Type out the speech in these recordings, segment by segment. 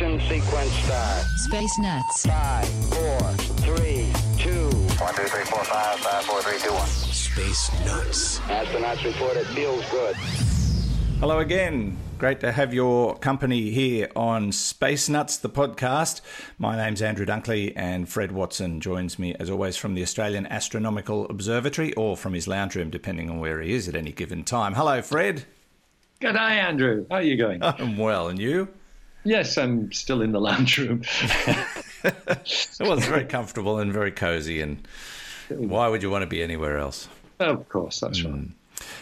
10, 9, ignition sequence start. Space Nuts. 5, 4, 3, 2. 1, 2, 3, 4, 5, 5, 4, 3, 2, 1. Space Nuts. Astronauts report it feels good. Hello again. Great to have your company here on Space Nuts, the podcast. My name's Andrew Dunkley, and Fred Watson joins me, as always, from the Australian Astronomical Observatory or from his lounge room, depending on where he is at any given time. Hello, Fred. Good day, Andrew. How are you going? I'm well, and you? Yes, I'm still in the lounge room. well, was very comfortable and very cozy, and why would you want to be anywhere else? of course, that's right.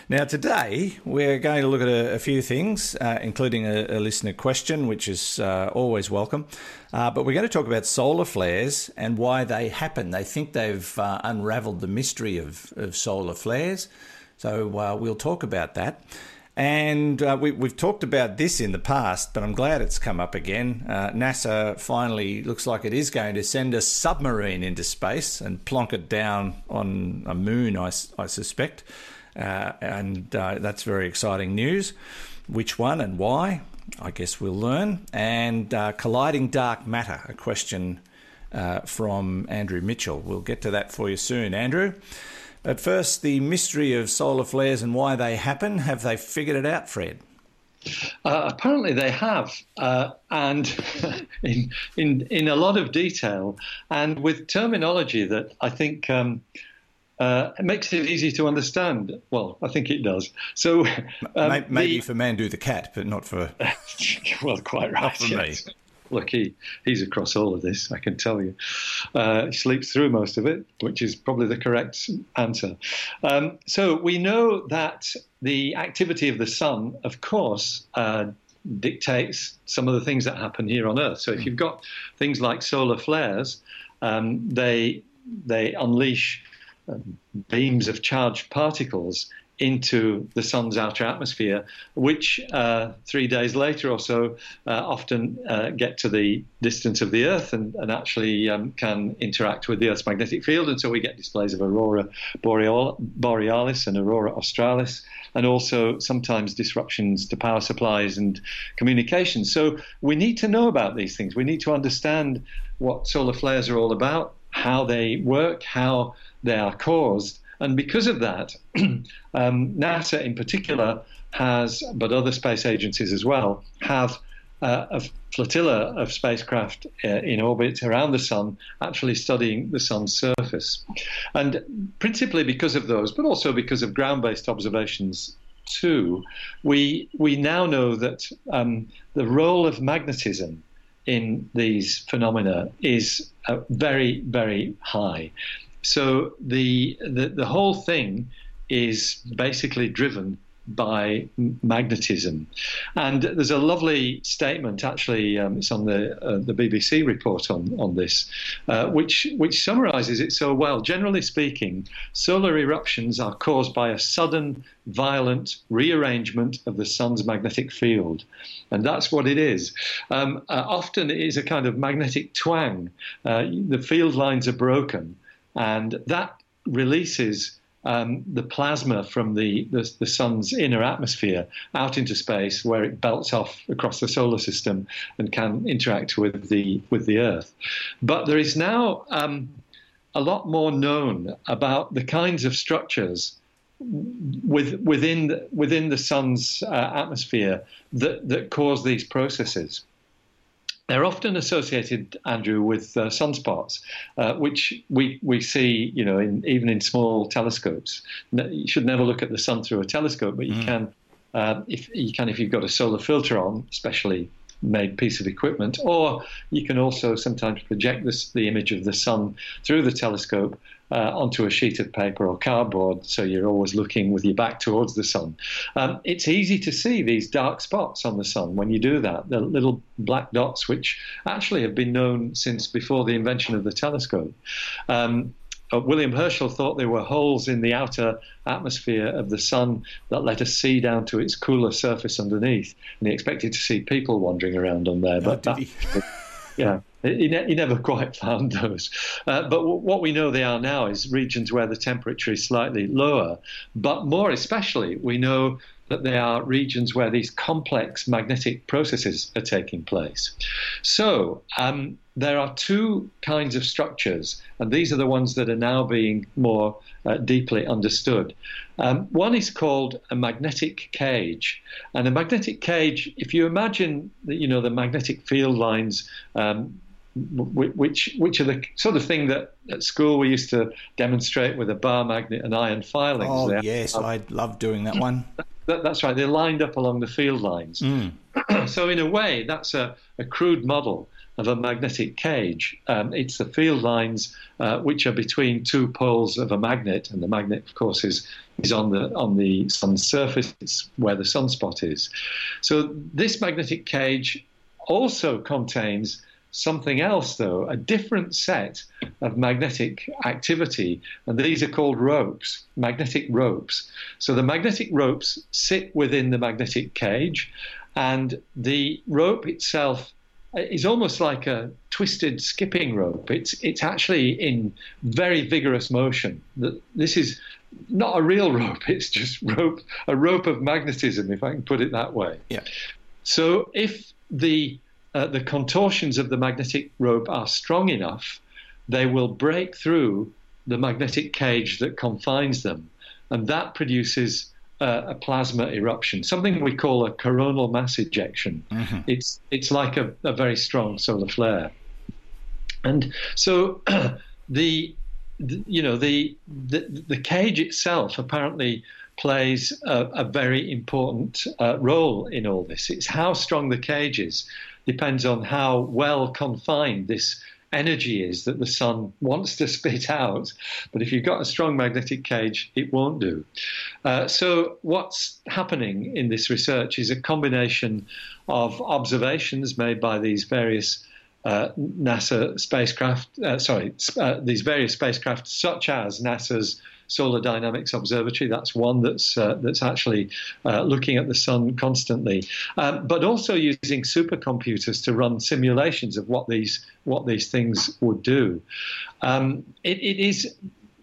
Now, today we're going to look at a, a few things, uh, including a, a, listener question, which is uh, always welcome. Uh, but we're going to talk about solar flares and why they happen. They think they've uh, unraveled the mystery of, of solar flares. So uh, we'll talk about that. And uh, we, have talked about this in the past, but I'm glad it's come up again. NASA finally looks like it is going to send a submarine into space and plonk it down on a moon, I, I suspect. Uh, and uh, that's very exciting news. Which one and why? I guess we'll learn. And uh, colliding dark matter, a question uh, from Andrew Mitchell. We'll get to that for you soon, Andrew. But first, the mystery of solar flares and why they happen. Have they figured it out, Fred? Uh, apparently, they have, uh, and in, in in a lot of detail, and with terminology that I think um, uh, makes it easy to understand. Well, I think it does. So um, maybe the, for Mandu the cat, but not for well, quite right. for yes. me. Look, he, he's across all of this, I can tell you. Uh, sleeps through most of it, which is probably the correct answer. Um, so we know that the activity of the sun, of course, uh, dictates some of the things that happen here on Earth. So if you've got things like solar flares, um, they they unleash beams of charged particles into the sun's outer atmosphere, which uh, three days later or so uh, often uh, get to the distance of the Earth and, and actually um, can interact with the Earth's magnetic field. And so we get displays of aurora borealis and aurora australis, and also sometimes disruptions to power supplies and communications. So we need to know about these things. We need to understand what solar flares are all about, how they work, how they are caused. And because of that, um, NASA in particular has, but other space agencies as well, have uh, a flotilla of spacecraft uh, in orbit around the sun, actually studying the sun's surface. And principally because of those, but also because of ground based observations too, we, we now know that um, the role of magnetism in these phenomena is uh, very, very high. So the, the, the whole thing is basically driven by magnetism. And there's a lovely statement, actually, um, it's on the uh, the BBC report on on this, uh, which which summarises it so well. Generally speaking, solar eruptions are caused by a sudden, violent rearrangement of the sun's magnetic field, and that's what it is. Um, uh, often it is a kind of magnetic twang. Uh, the field lines are broken and that releases um, the plasma from the, the, the, sun's inner atmosphere out into space, where it belts off across the solar system and can interact with the with the Earth. But there is now um, a lot more known about the kinds of structures with, within the, within the sun's uh, atmosphere that that cause these processes. They're often associated, Andrew, with uh, sunspots, uh, which we, we see, you know, in, even in small telescopes. You should never look at the sun through a telescope, but you mm. can, uh, if you can, if you've got a solar filter on, especially made piece of equipment, or you can also sometimes project this, the image of the sun through the telescope uh, onto a sheet of paper or cardboard, so you're always looking with your back towards the sun. Um, it's easy to see these dark spots on the sun when you do that, the little black dots, which actually have been known since before the invention of the telescope. Um, uh, William Herschel thought there were holes in the outer atmosphere of the sun that let us see down to its cooler surface underneath, and he expected to see people wandering around on there. Oh, But did that, yeah, he, ne- he never quite found those. Uh, but w- what we know they are now is regions where the temperature is slightly lower. But more especially, we know that they are regions where these complex magnetic processes are taking place. So um, there are two kinds of structures, and these are the ones that are now being more uh, deeply understood. Um, one is called a magnetic cage, and a magnetic cage. If you imagine, that, you know, the magnetic field lines. Um, which which are the sort of thing that at school we used to demonstrate with a bar magnet and iron filings. Oh, They're- yes, I love doing that one. that, that's right. They're lined up along the field lines. so in a way, that's a, a crude model of a magnetic cage. Um, it's the field lines uh, which are between two poles of a magnet, and the magnet, of course, is is on the on the sun's surface it's where the sunspot is. So this magnetic cage also contains something else, though, a different set of magnetic activity, and these are called ropes, magnetic ropes. So the magnetic ropes sit within the magnetic cage, and the rope itself is almost like a twisted skipping rope. It's it's actually in very vigorous motion. This is not a real rope. It's just rope, a rope of magnetism, if I can put it that way. Yeah. So if the uh, the contortions of the magnetic rope are strong enough, they will break through the magnetic cage that confines them, and that produces uh, a plasma eruption, something we call a coronal mass ejection. It's it's like a, a very strong solar flare, and so the, the you know the, the the cage itself apparently plays a, a very important uh, role in all this. It's how strong the cage is depends on how well confined this energy is that the sun wants to spit out. But if you've got a strong magnetic cage, it won't do. Uh, so, what's happening in this research is a combination of observations made by these various uh, NASA spacecraft, uh, sorry, uh, these various spacecraft, such as NASA's Solar Dynamics Observatory. That's one that's uh, that's actually uh, looking at the sun constantly, um, but also using supercomputers to run simulations of what these what these things would do. Um, it, it is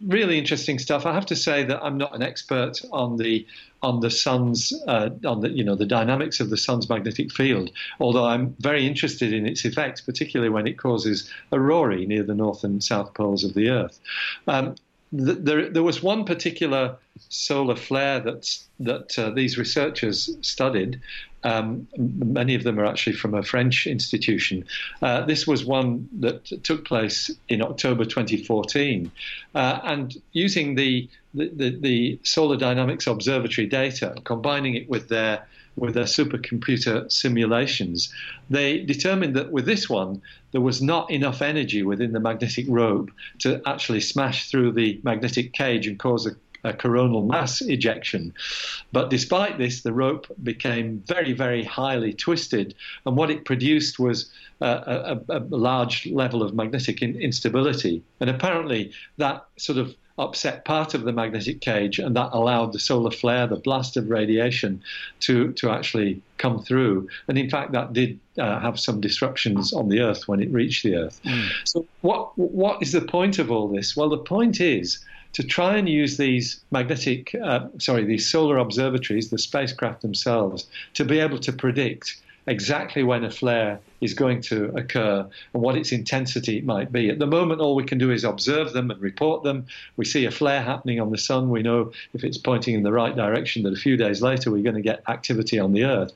really interesting stuff. I have to say that I'm not an expert on the on the sun's uh, on the you know the dynamics of the sun's magnetic field. Although I'm very interested in its effects, particularly when it causes aurorae near the north and south poles of the Earth. Um, th- there, there was one particular solar flare that that uh, these researchers studied. Um, many of them are actually from a French institution. Uh, this was one that took place in October 2014, uh, and using the the, the the Solar Dynamics Observatory data, combining it with their with their supercomputer simulations, they determined that with this one, there was not enough energy within the magnetic rope to actually smash through the magnetic cage and cause a, a coronal mass ejection. But despite this, the rope became very, very highly twisted, and what it produced was uh, a, a, large level of magnetic in, instability. And apparently, that sort of upset part of the magnetic cage, and that allowed the solar flare, the blast of radiation, to to actually come through. And in fact, that did uh, have some disruptions on the Earth when it reached the Earth. So, what what is the point of all this? Well, the point is to try and use these magnetic, uh, sorry, these solar observatories, the spacecraft themselves, to be able to predict exactly when a flare is going to occur and what its intensity might be. At the moment, all we can do is observe them and report them. We see a flare happening on the sun. We know if it's pointing in the right direction that a few days later we're going to get activity on the Earth.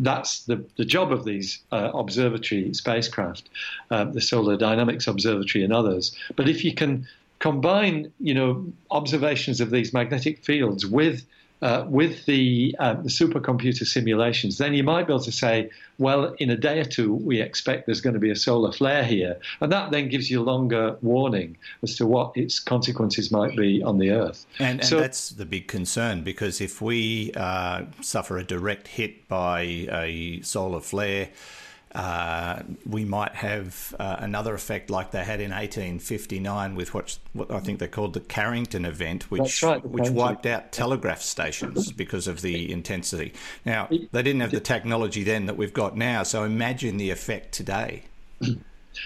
That's the, the job of these uh, observatory spacecraft, um, the Solar Dynamics Observatory and others. But if you can combine, you know, observations of these magnetic fields with uh, with the, uh, the supercomputer simulations, then you might be able to say, well, in a day or two, we expect there's going to be a solar flare here. And that then gives you longer warning as to what its consequences might be on the Earth. And, and so, that's the big concern because if we uh, suffer a direct hit by a solar flare, uh, we might have uh, another effect like they had in 1859 with what, what I think they called the Carrington event, which right, which wiped out telegraph stations because of the intensity. Now they didn't have the technology then that we've got now, so imagine the effect today.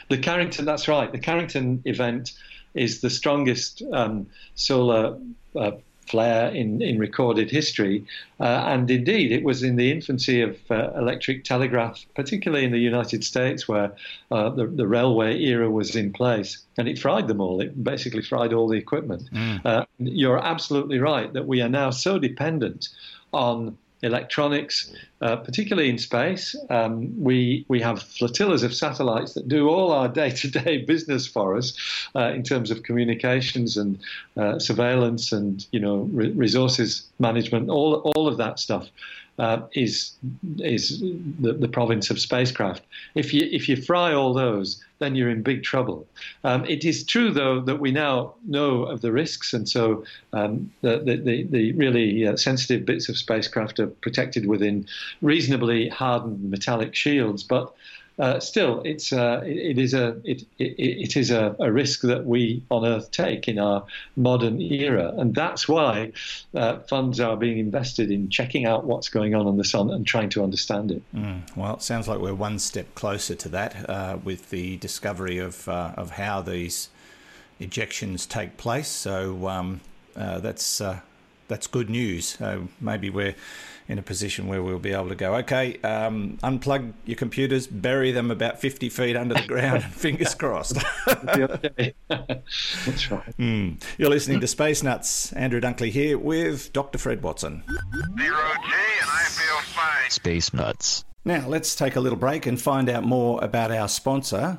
The Carrington, that's right. The Carrington event is the strongest um, solar uh, flare in, in recorded history. Uh, and indeed, it was in the infancy of uh, electric telegraph, particularly in the United States, where uh, the, the, railway era was in place. And it fried them all. It basically fried all the equipment. Mm. Uh, you're absolutely right that we are now so dependent on electronics, uh, particularly in space. Um, we we have flotillas of satellites that do all our day-to-day business for us uh, in terms of communications and uh, surveillance and you know re- resources management. All all of that stuff uh, is is the, the, province of spacecraft. If you if you fry all those, then you're in big trouble. Um, it is true, though, that we now know of the risks, and so um, the, the, the, really uh, sensitive bits of spacecraft are protected within reasonably hardened metallic shields. But uh, still, it's uh, it, it is a it, it, it is a, a, risk that we on Earth take in our modern era, and that's why uh, funds are being invested in checking out what's going on on the sun and trying to understand it. Mm, well, it sounds like we're one step closer to that uh, with the discovery of uh, of how these ejections take place. So um, that's that's good news. So maybe we're in a position where we'll be able to go, okay, um, unplug your computers, bury them about 50 feet under the ground, and fingers crossed. That's right. Mm. You're listening to Space Nuts. Andrew Dunkley here with Dr. Fred Watson. Zero G, and I feel fine. Space Nuts. Now, let's take a little break and find out more about our sponsor,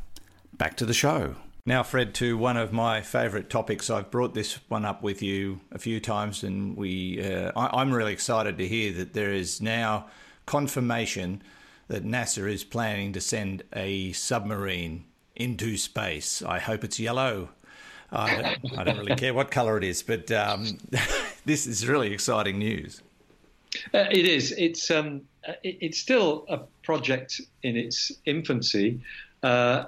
back to the show. Now, Fred, to one of my favourite topics. I've brought this one up with you a few times, and we. Uh, I, am really excited to hear that there is now confirmation that NASA is planning to send a submarine into space. I hope it's yellow. I don't, I don't really care what colour it is, but um, this is really exciting news. Uh, it is. It's um, it, it's still a project in its infancy. Uh,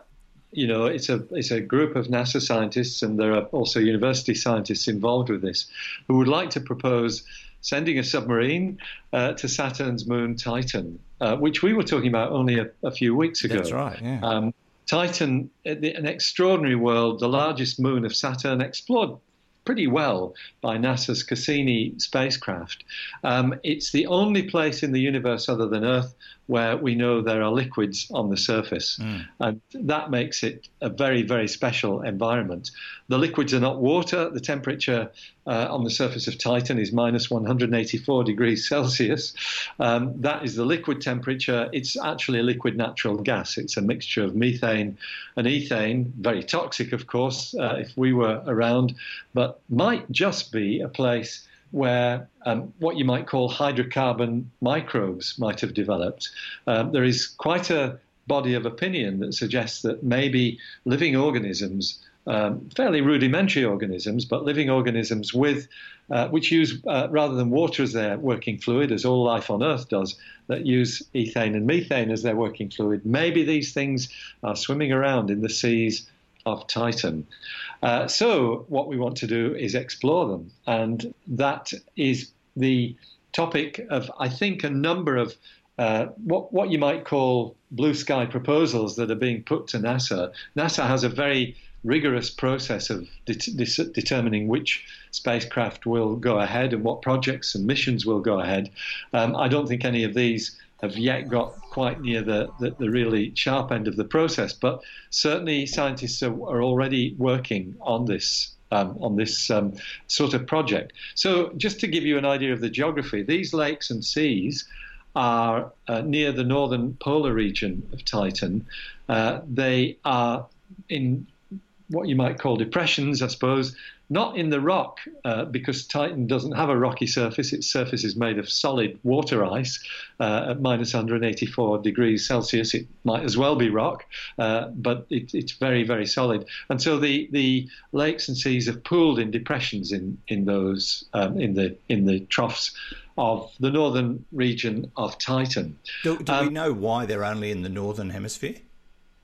you know, it's a it's a group of NASA scientists, and there are also university scientists involved with this, who would like to propose sending a submarine uh, to Saturn's moon Titan, uh, which we were talking about only a, a few weeks ago. That's right. Yeah. Um, Titan, an extraordinary world, the largest moon of Saturn, explored pretty well by NASA's Cassini spacecraft. Um, it's the only place in the universe other than Earth where we know there are liquids on the surface. Mm. And that makes it a very, very special environment. The liquids are not water. The temperature uh, on the surface of Titan is minus 184 degrees Celsius. Um, that is the liquid temperature. It's actually a liquid natural gas. It's a mixture of methane and ethane, very toxic, of course, uh, if we were around, but might just be a place where um, what you might call hydrocarbon microbes might have developed. Um, there is quite a body of opinion that suggests that maybe living organisms, um, fairly rudimentary organisms, but living organisms with uh, which use uh, rather than water as their working fluid, as all life on Earth does, that use ethane and methane as their working fluid. Maybe these things are swimming around in the seas of Titan. Uh, so, what we want to do is explore them, and that is the topic of, I think, a number of uh, what what you might call blue sky proposals that are being put to NASA. NASA has a very rigorous process of de- de- determining which spacecraft will go ahead and what projects and missions will go ahead. Um, I don't think any of these have yet got quite near the, the, the, really sharp end of the process. But certainly, scientists are, are already working on this. Um, on this um, sort of project. So, just to give you an idea of the geography, these lakes and seas are uh, near the northern polar region of Titan. Uh, they are in what you might call depressions, I suppose, not in the rock, uh, because Titan doesn't have a rocky surface. Its surface is made of solid water ice uh, at minus 184 degrees Celsius. It might as well be rock, uh, but it, it's very, very solid. And so the, the lakes and seas have pooled in depressions in in those um, in the in the troughs of the northern region of Titan. Do, do um, we know why they're only in the northern hemisphere?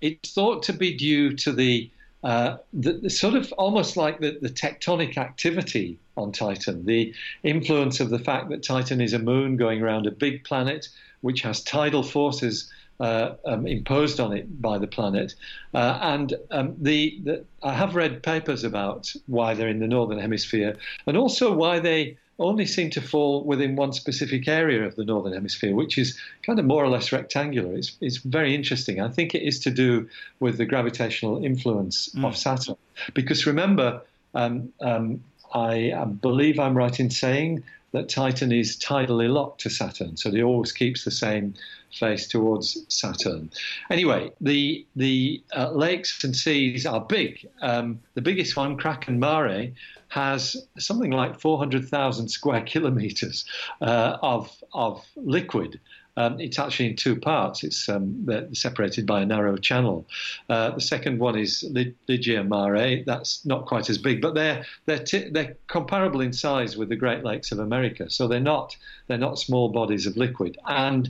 It's thought to be due to the uh, the, the, sort of almost like the, the, tectonic activity on Titan, the influence of the fact that Titan is a moon going around a big planet which has tidal forces uh, um, imposed on it by the planet. Uh, and um, the, the, I have read papers about why they're in the northern hemisphere and also why they only seem to fall within one specific area of the northern hemisphere, which is kind of more or less rectangular. It's, it's very interesting. I think it is to do with the gravitational influence mm. of Saturn. Because remember, um, um, I, I believe I'm right in saying that Titan is tidally locked to Saturn, so it always keeps the same face towards Saturn. Anyway, the the uh, lakes and seas are big. Um, the biggest one, Kraken Mare, has something like 400,000 square kilometers uh, of, of liquid. Um, it's actually in two parts. It's um, separated by a narrow channel. Uh, the second one is Ligeia Mare. That's not quite as big, but they're they're t- they're comparable in size with the Great Lakes of America. So they're not they're not small bodies of liquid. And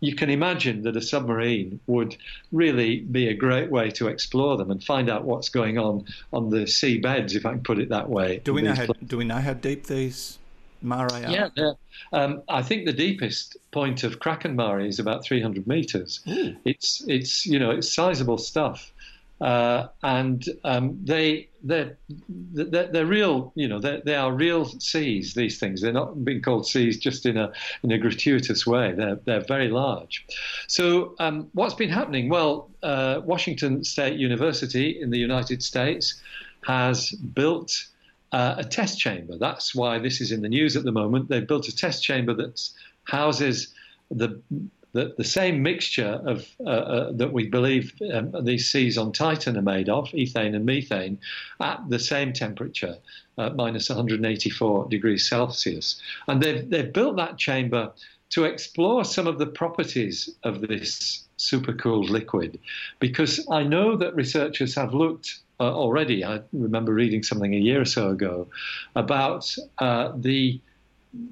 you can imagine that a submarine would really be a great way to explore them and find out what's going on on the sea beds, if I can put it that way. Do we know how, do we know how deep these mare are? Yeah, yeah. Um, I think the deepest point of Kraken Mare is about 300 meters. Ooh. It's it's you know it's sizable stuff. Uh, and um, they they're, they're, they're real you know they are real seas these things they're not being called seas just in a in a gratuitous way they're they're very large so um, what's been happening well uh, Washington State University in the United States has built uh, a test chamber that's why this is in the news at the moment they've built a test chamber that houses the the, the same mixture of uh, uh, that we believe um, these seas on Titan are made of, ethane and methane, at the same temperature, uh, minus 184 degrees Celsius. And they've, they've built that chamber to explore some of the properties of this supercooled liquid, because I know that researchers have looked uh, already. I remember reading something a year or so ago about uh, the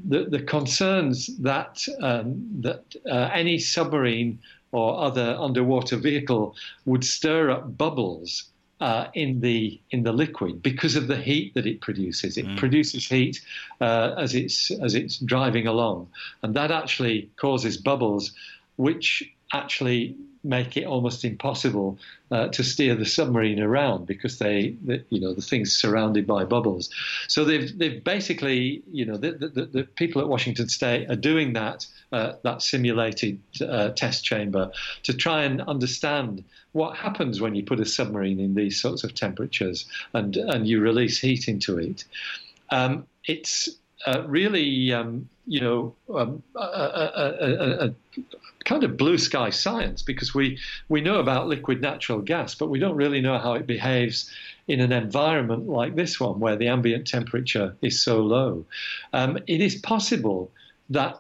the, the concerns that um, that uh, any submarine or other underwater vehicle would stir up bubbles uh, in the in the liquid because of the heat that it produces. It mm. produces heat uh, as it's as it's driving along, and that actually causes bubbles, which actually make it almost impossible uh, to steer the submarine around because they, they, you know, the thing's surrounded by bubbles. So they've they've basically, you know, the, the, the people at Washington State are doing that uh, that simulated uh, test chamber to try and understand what happens when you put a submarine in these sorts of temperatures and and you release heat into it. Um, it's uh, really, um, you know, um, a, a, a, kind of blue sky science because we, we know about liquid natural gas, but we don't really know how it behaves in an environment like this one where the ambient temperature is so low. Um, it is possible that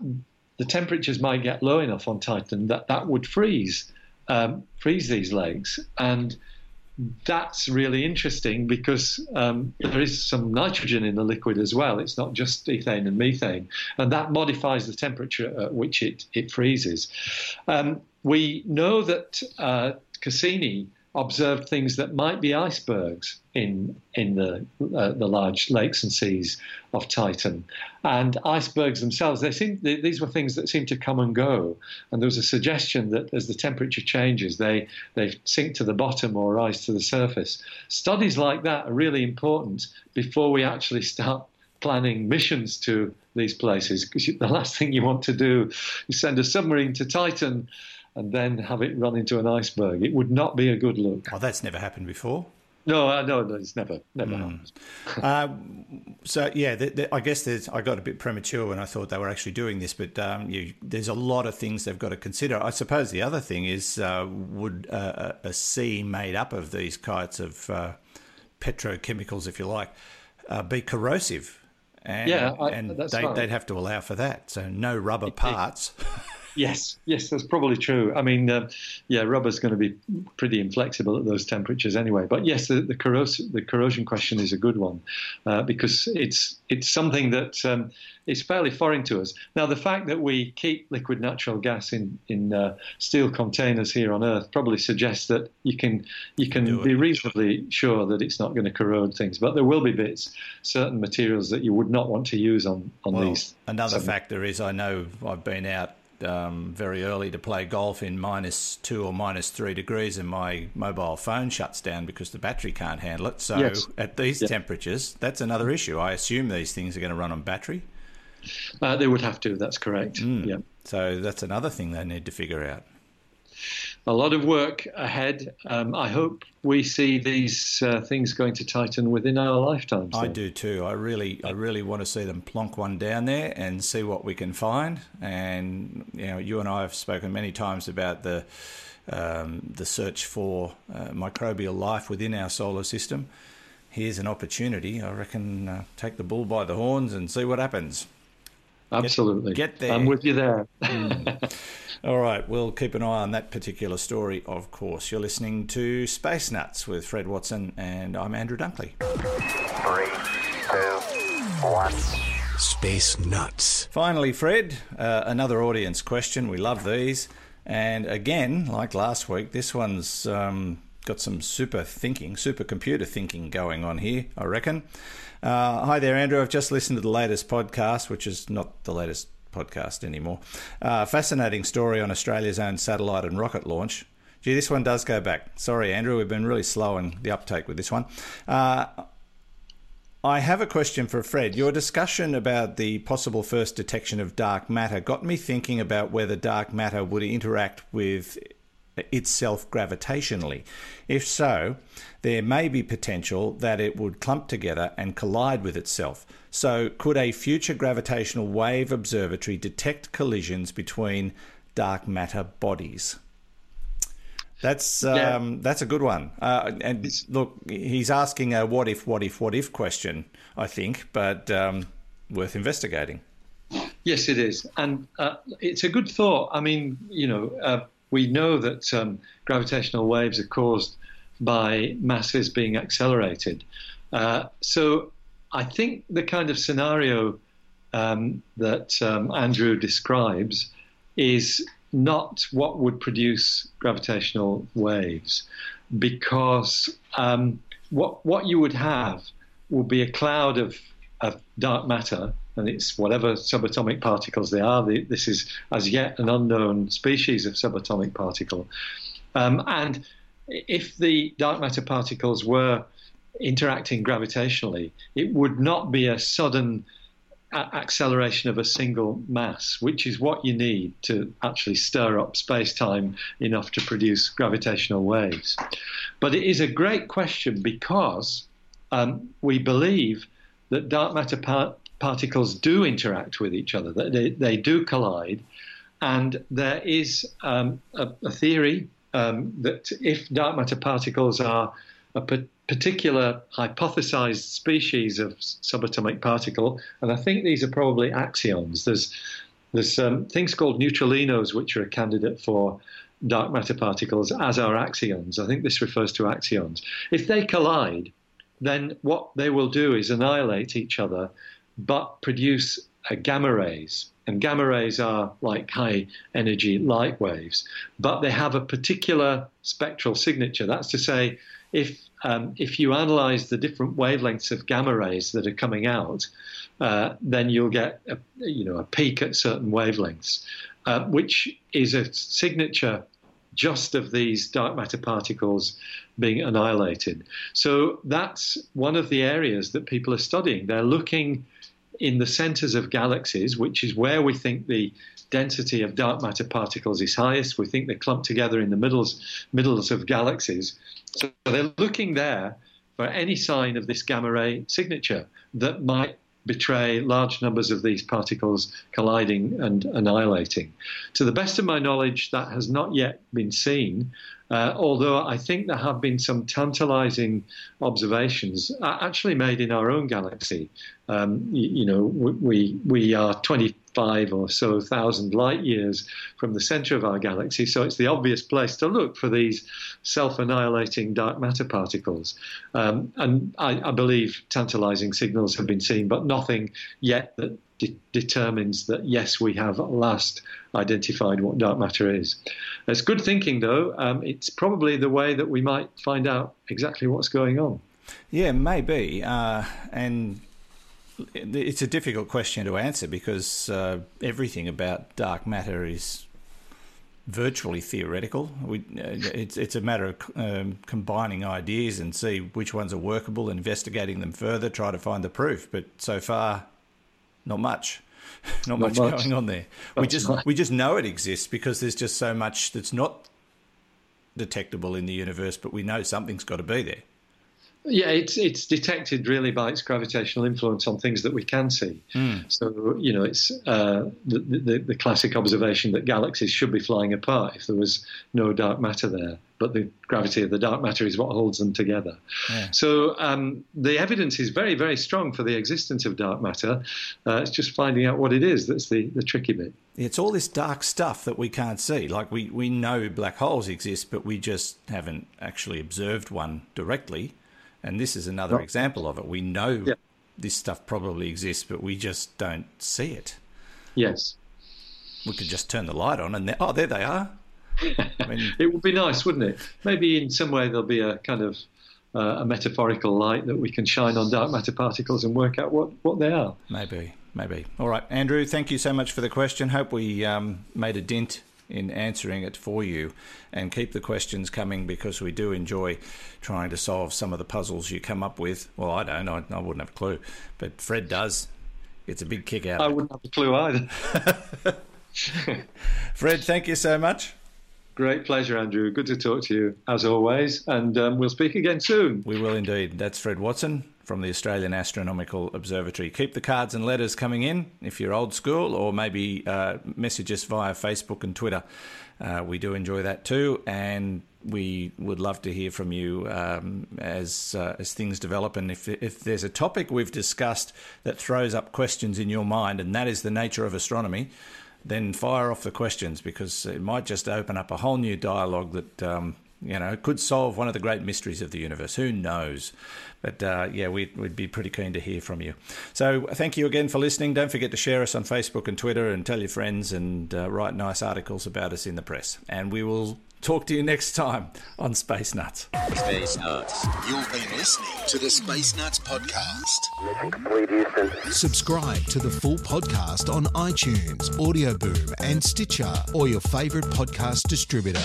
the temperatures might get low enough on Titan that that would freeze um, freeze these lakes and that's really interesting because um, there is some nitrogen in the liquid as well. It's not just ethane and methane, and that modifies the temperature at which it, it freezes. Um, we know that uh, Cassini observed things that might be icebergs in in the uh, the large lakes and seas of Titan, and icebergs themselves. They seem they, these were things that seem to come and go, and there was a suggestion that as the temperature changes, they they sink to the bottom or rise to the surface. Studies like that are really important before we actually start planning missions to these places, because the last thing you want to do is send a submarine to Titan and then have it run into an iceberg. It would not be a good look. Oh, that's never happened before. No, uh, no, no, it's never, never mm. happened. uh, so yeah, the, the, I guess I got a bit premature when I thought they were actually doing this, but um, you, there's a lot of things they've got to consider. I suppose the other thing is, uh, would a, a, sea made up of these kinds of uh, petrochemicals, if you like, uh, be corrosive? And, yeah, I, and they, would have to allow for that. So no rubber parts. Yes, yes, that's probably true. I mean, uh, yeah, rubber's going to be pretty inflexible at those temperatures anyway. But yes, the, the, corros- the corrosion question is a good one uh, because it's it's something that um, is fairly foreign to us. Now, the fact that we keep liquid natural gas in in uh, steel containers here on Earth probably suggests that you can you can be reasonably sure that it's not going to corrode things. But there will be bits, certain materials that you would not want to use on on well, these. Another factor is I know I've been out um, very early to play golf in minus two or minus three degrees, and my mobile phone shuts down because the battery can't handle it. So yes. at these temperatures, that's another issue. I assume these things are going to run on battery. Uh, they would have to. That's correct. Mm. Yeah. So that's another thing they need to figure out a lot of work ahead. Um, I hope we see these uh, things going to Titan within our lifetimes. I do too. I really, I really want to see them plonk one down there and see what we can find. And you know, you and I have spoken many times about the um, the search for uh, microbial life within our solar system. Here's an opportunity. I reckon uh, take the bull by the horns and see what happens. Absolutely. Get, get there. I'm with you there. mm. All right, we'll keep an eye on that particular story, of course. You're listening to Space Nuts with Fred Watson, and I'm Andrew Dunkley. Three, two, one. Space Nuts. Finally, Fred, uh, another audience question. We love these. And again, like last week, this one's um, got some super thinking, super computer thinking going on here, I reckon. Uh, hi there, Andrew. I've just listened to the latest podcast, which is not the latest podcast anymore. Uh, fascinating story on Australia's own satellite and rocket launch. Gee, this one does go back. Sorry, Andrew, we've been really slow in the uptake with this one. Uh, I have a question for Fred. Your discussion about the possible first detection of dark matter got me thinking about whether dark matter would interact with itself gravitationally. If so, there may be potential that it would clump together and collide with itself. So, could a future gravitational wave observatory detect collisions between dark matter bodies? That's yeah. um, that's a good one. Uh, and look, he's asking a what if, what if, what if question, I think, but um, worth investigating. Yes, it is, and uh, it's a good thought. I mean, you know, uh, we know that um, gravitational waves are caused by masses being accelerated. Uh, so I think the kind of scenario um, that um, Andrew describes is not what would produce gravitational waves, because um, what what you would have would be a cloud of, of dark matter, and it's whatever subatomic particles they are. This is as yet an unknown species of subatomic particle, um, and if the dark matter particles were interacting gravitationally, it would not be a sudden acceleration of a single mass, which is what you need to actually stir up space time enough to produce gravitational waves. But it is a great question because um, we believe that dark matter par- particles do interact with each other, that they, they do collide. And there is um, a, a, theory um, that if dark matter particles are a particular hypothesized species of subatomic particle, and I think these are probably axions. There's there's um, things called neutralinos which are a candidate for dark matter particles, as are axions. I think this refers to axions. If they collide, then what they will do is annihilate each other, but produce gamma rays. And gamma rays are like high energy light waves, but they have a particular spectral signature. That's to say, if um, if you analyze the different wavelengths of gamma rays that are coming out, uh, then you'll get a, you know a peak at certain wavelengths, uh, which is a signature just of these dark matter particles being annihilated. So that's one of the areas that people are studying. They're looking in the centers of galaxies, which is where we think the density of dark matter particles is highest. We think they clump together in the middles, middles of galaxies. So they're looking there for any sign of this gamma ray signature that might betray large numbers of these particles colliding and annihilating. To the best of my knowledge, that has not yet been seen, uh, although I think there have been some tantalizing observations uh, actually made in our own galaxy. Um, you, you, know, we, we are 25 or so thousand light years from the center of our galaxy. So it's the obvious place to look for these self annihilating dark matter particles. Um, and I, I, believe tantalizing signals have been seen, but nothing yet that de- determines that, yes, we have at last identified what dark matter is. It's good thinking, though. Um, it's probably the way that we might find out exactly what's going on. Yeah, maybe. Uh, and it's a difficult question to answer because uh, everything about dark matter is virtually theoretical. We, uh, it's it's a matter of um, combining ideas and see which ones are workable, investigating them further, try to find the proof. But so far, not much. Not, not much, much, going on there. That's we just we just know it exists because there's just so much that's not detectable in the universe, but we know something's got to be there. Yeah, it's it's detected really by its gravitational influence on things that we can see. Mm. So you know, it's uh, the, the, the classic observation that galaxies should be flying apart if there was no dark matter there, but the gravity of the dark matter is what holds them together. Yeah. So um, the evidence is very very strong for the existence of dark matter. Uh, it's just finding out what it is that's the the tricky bit. It's all this dark stuff that we can't see. Like we we know black holes exist, but we just haven't actually observed one directly. And this is another example of it. We know yeah. this stuff probably exists, but we just don't see it. Yes. We could just turn the light on and oh, there they are. I mean, it would be nice, wouldn't it? Maybe in some way there'll be a kind of uh, a metaphorical light that we can shine on dark matter particles and work out what, what they are. Maybe, maybe. All right, Andrew, thank you so much for the question. Hope we um, made a dent in answering it for you. And keep the questions coming because we do enjoy trying to solve some of the puzzles you come up with. Well, I don't, I, I wouldn't have a clue, but Fred does. It's a big kick out. I wouldn't have a clue either. Fred, thank you so much. Great pleasure, Andrew. Good to talk to you as always, and um, we'll speak again soon. We will indeed. That's Fred Watson from the Australian Astronomical Observatory. Keep the cards and letters coming in if you're old school, or maybe uh, message us via Facebook and Twitter. Uh, we do enjoy that too, and we would love to hear from you um, as uh, as things develop. And if if there's a topic we've discussed that throws up questions in your mind, and that is the nature of astronomy, then fire off the questions because it might just open up a whole new dialogue that um, You know, could solve one of the great mysteries of the universe. Who knows? But uh, yeah, we'd, we'd be pretty keen to hear from you. So thank you again for listening. Don't forget to share us on Facebook and Twitter and tell your friends and uh, write nice articles about us in the press. And we will talk to you next time on Space Nuts. Space Nuts. You've been listening to the Space Nuts podcast. Mission complete, Houston. Subscribe to the full podcast on iTunes, Audio Boom, and Stitcher, or your favourite podcast distributor.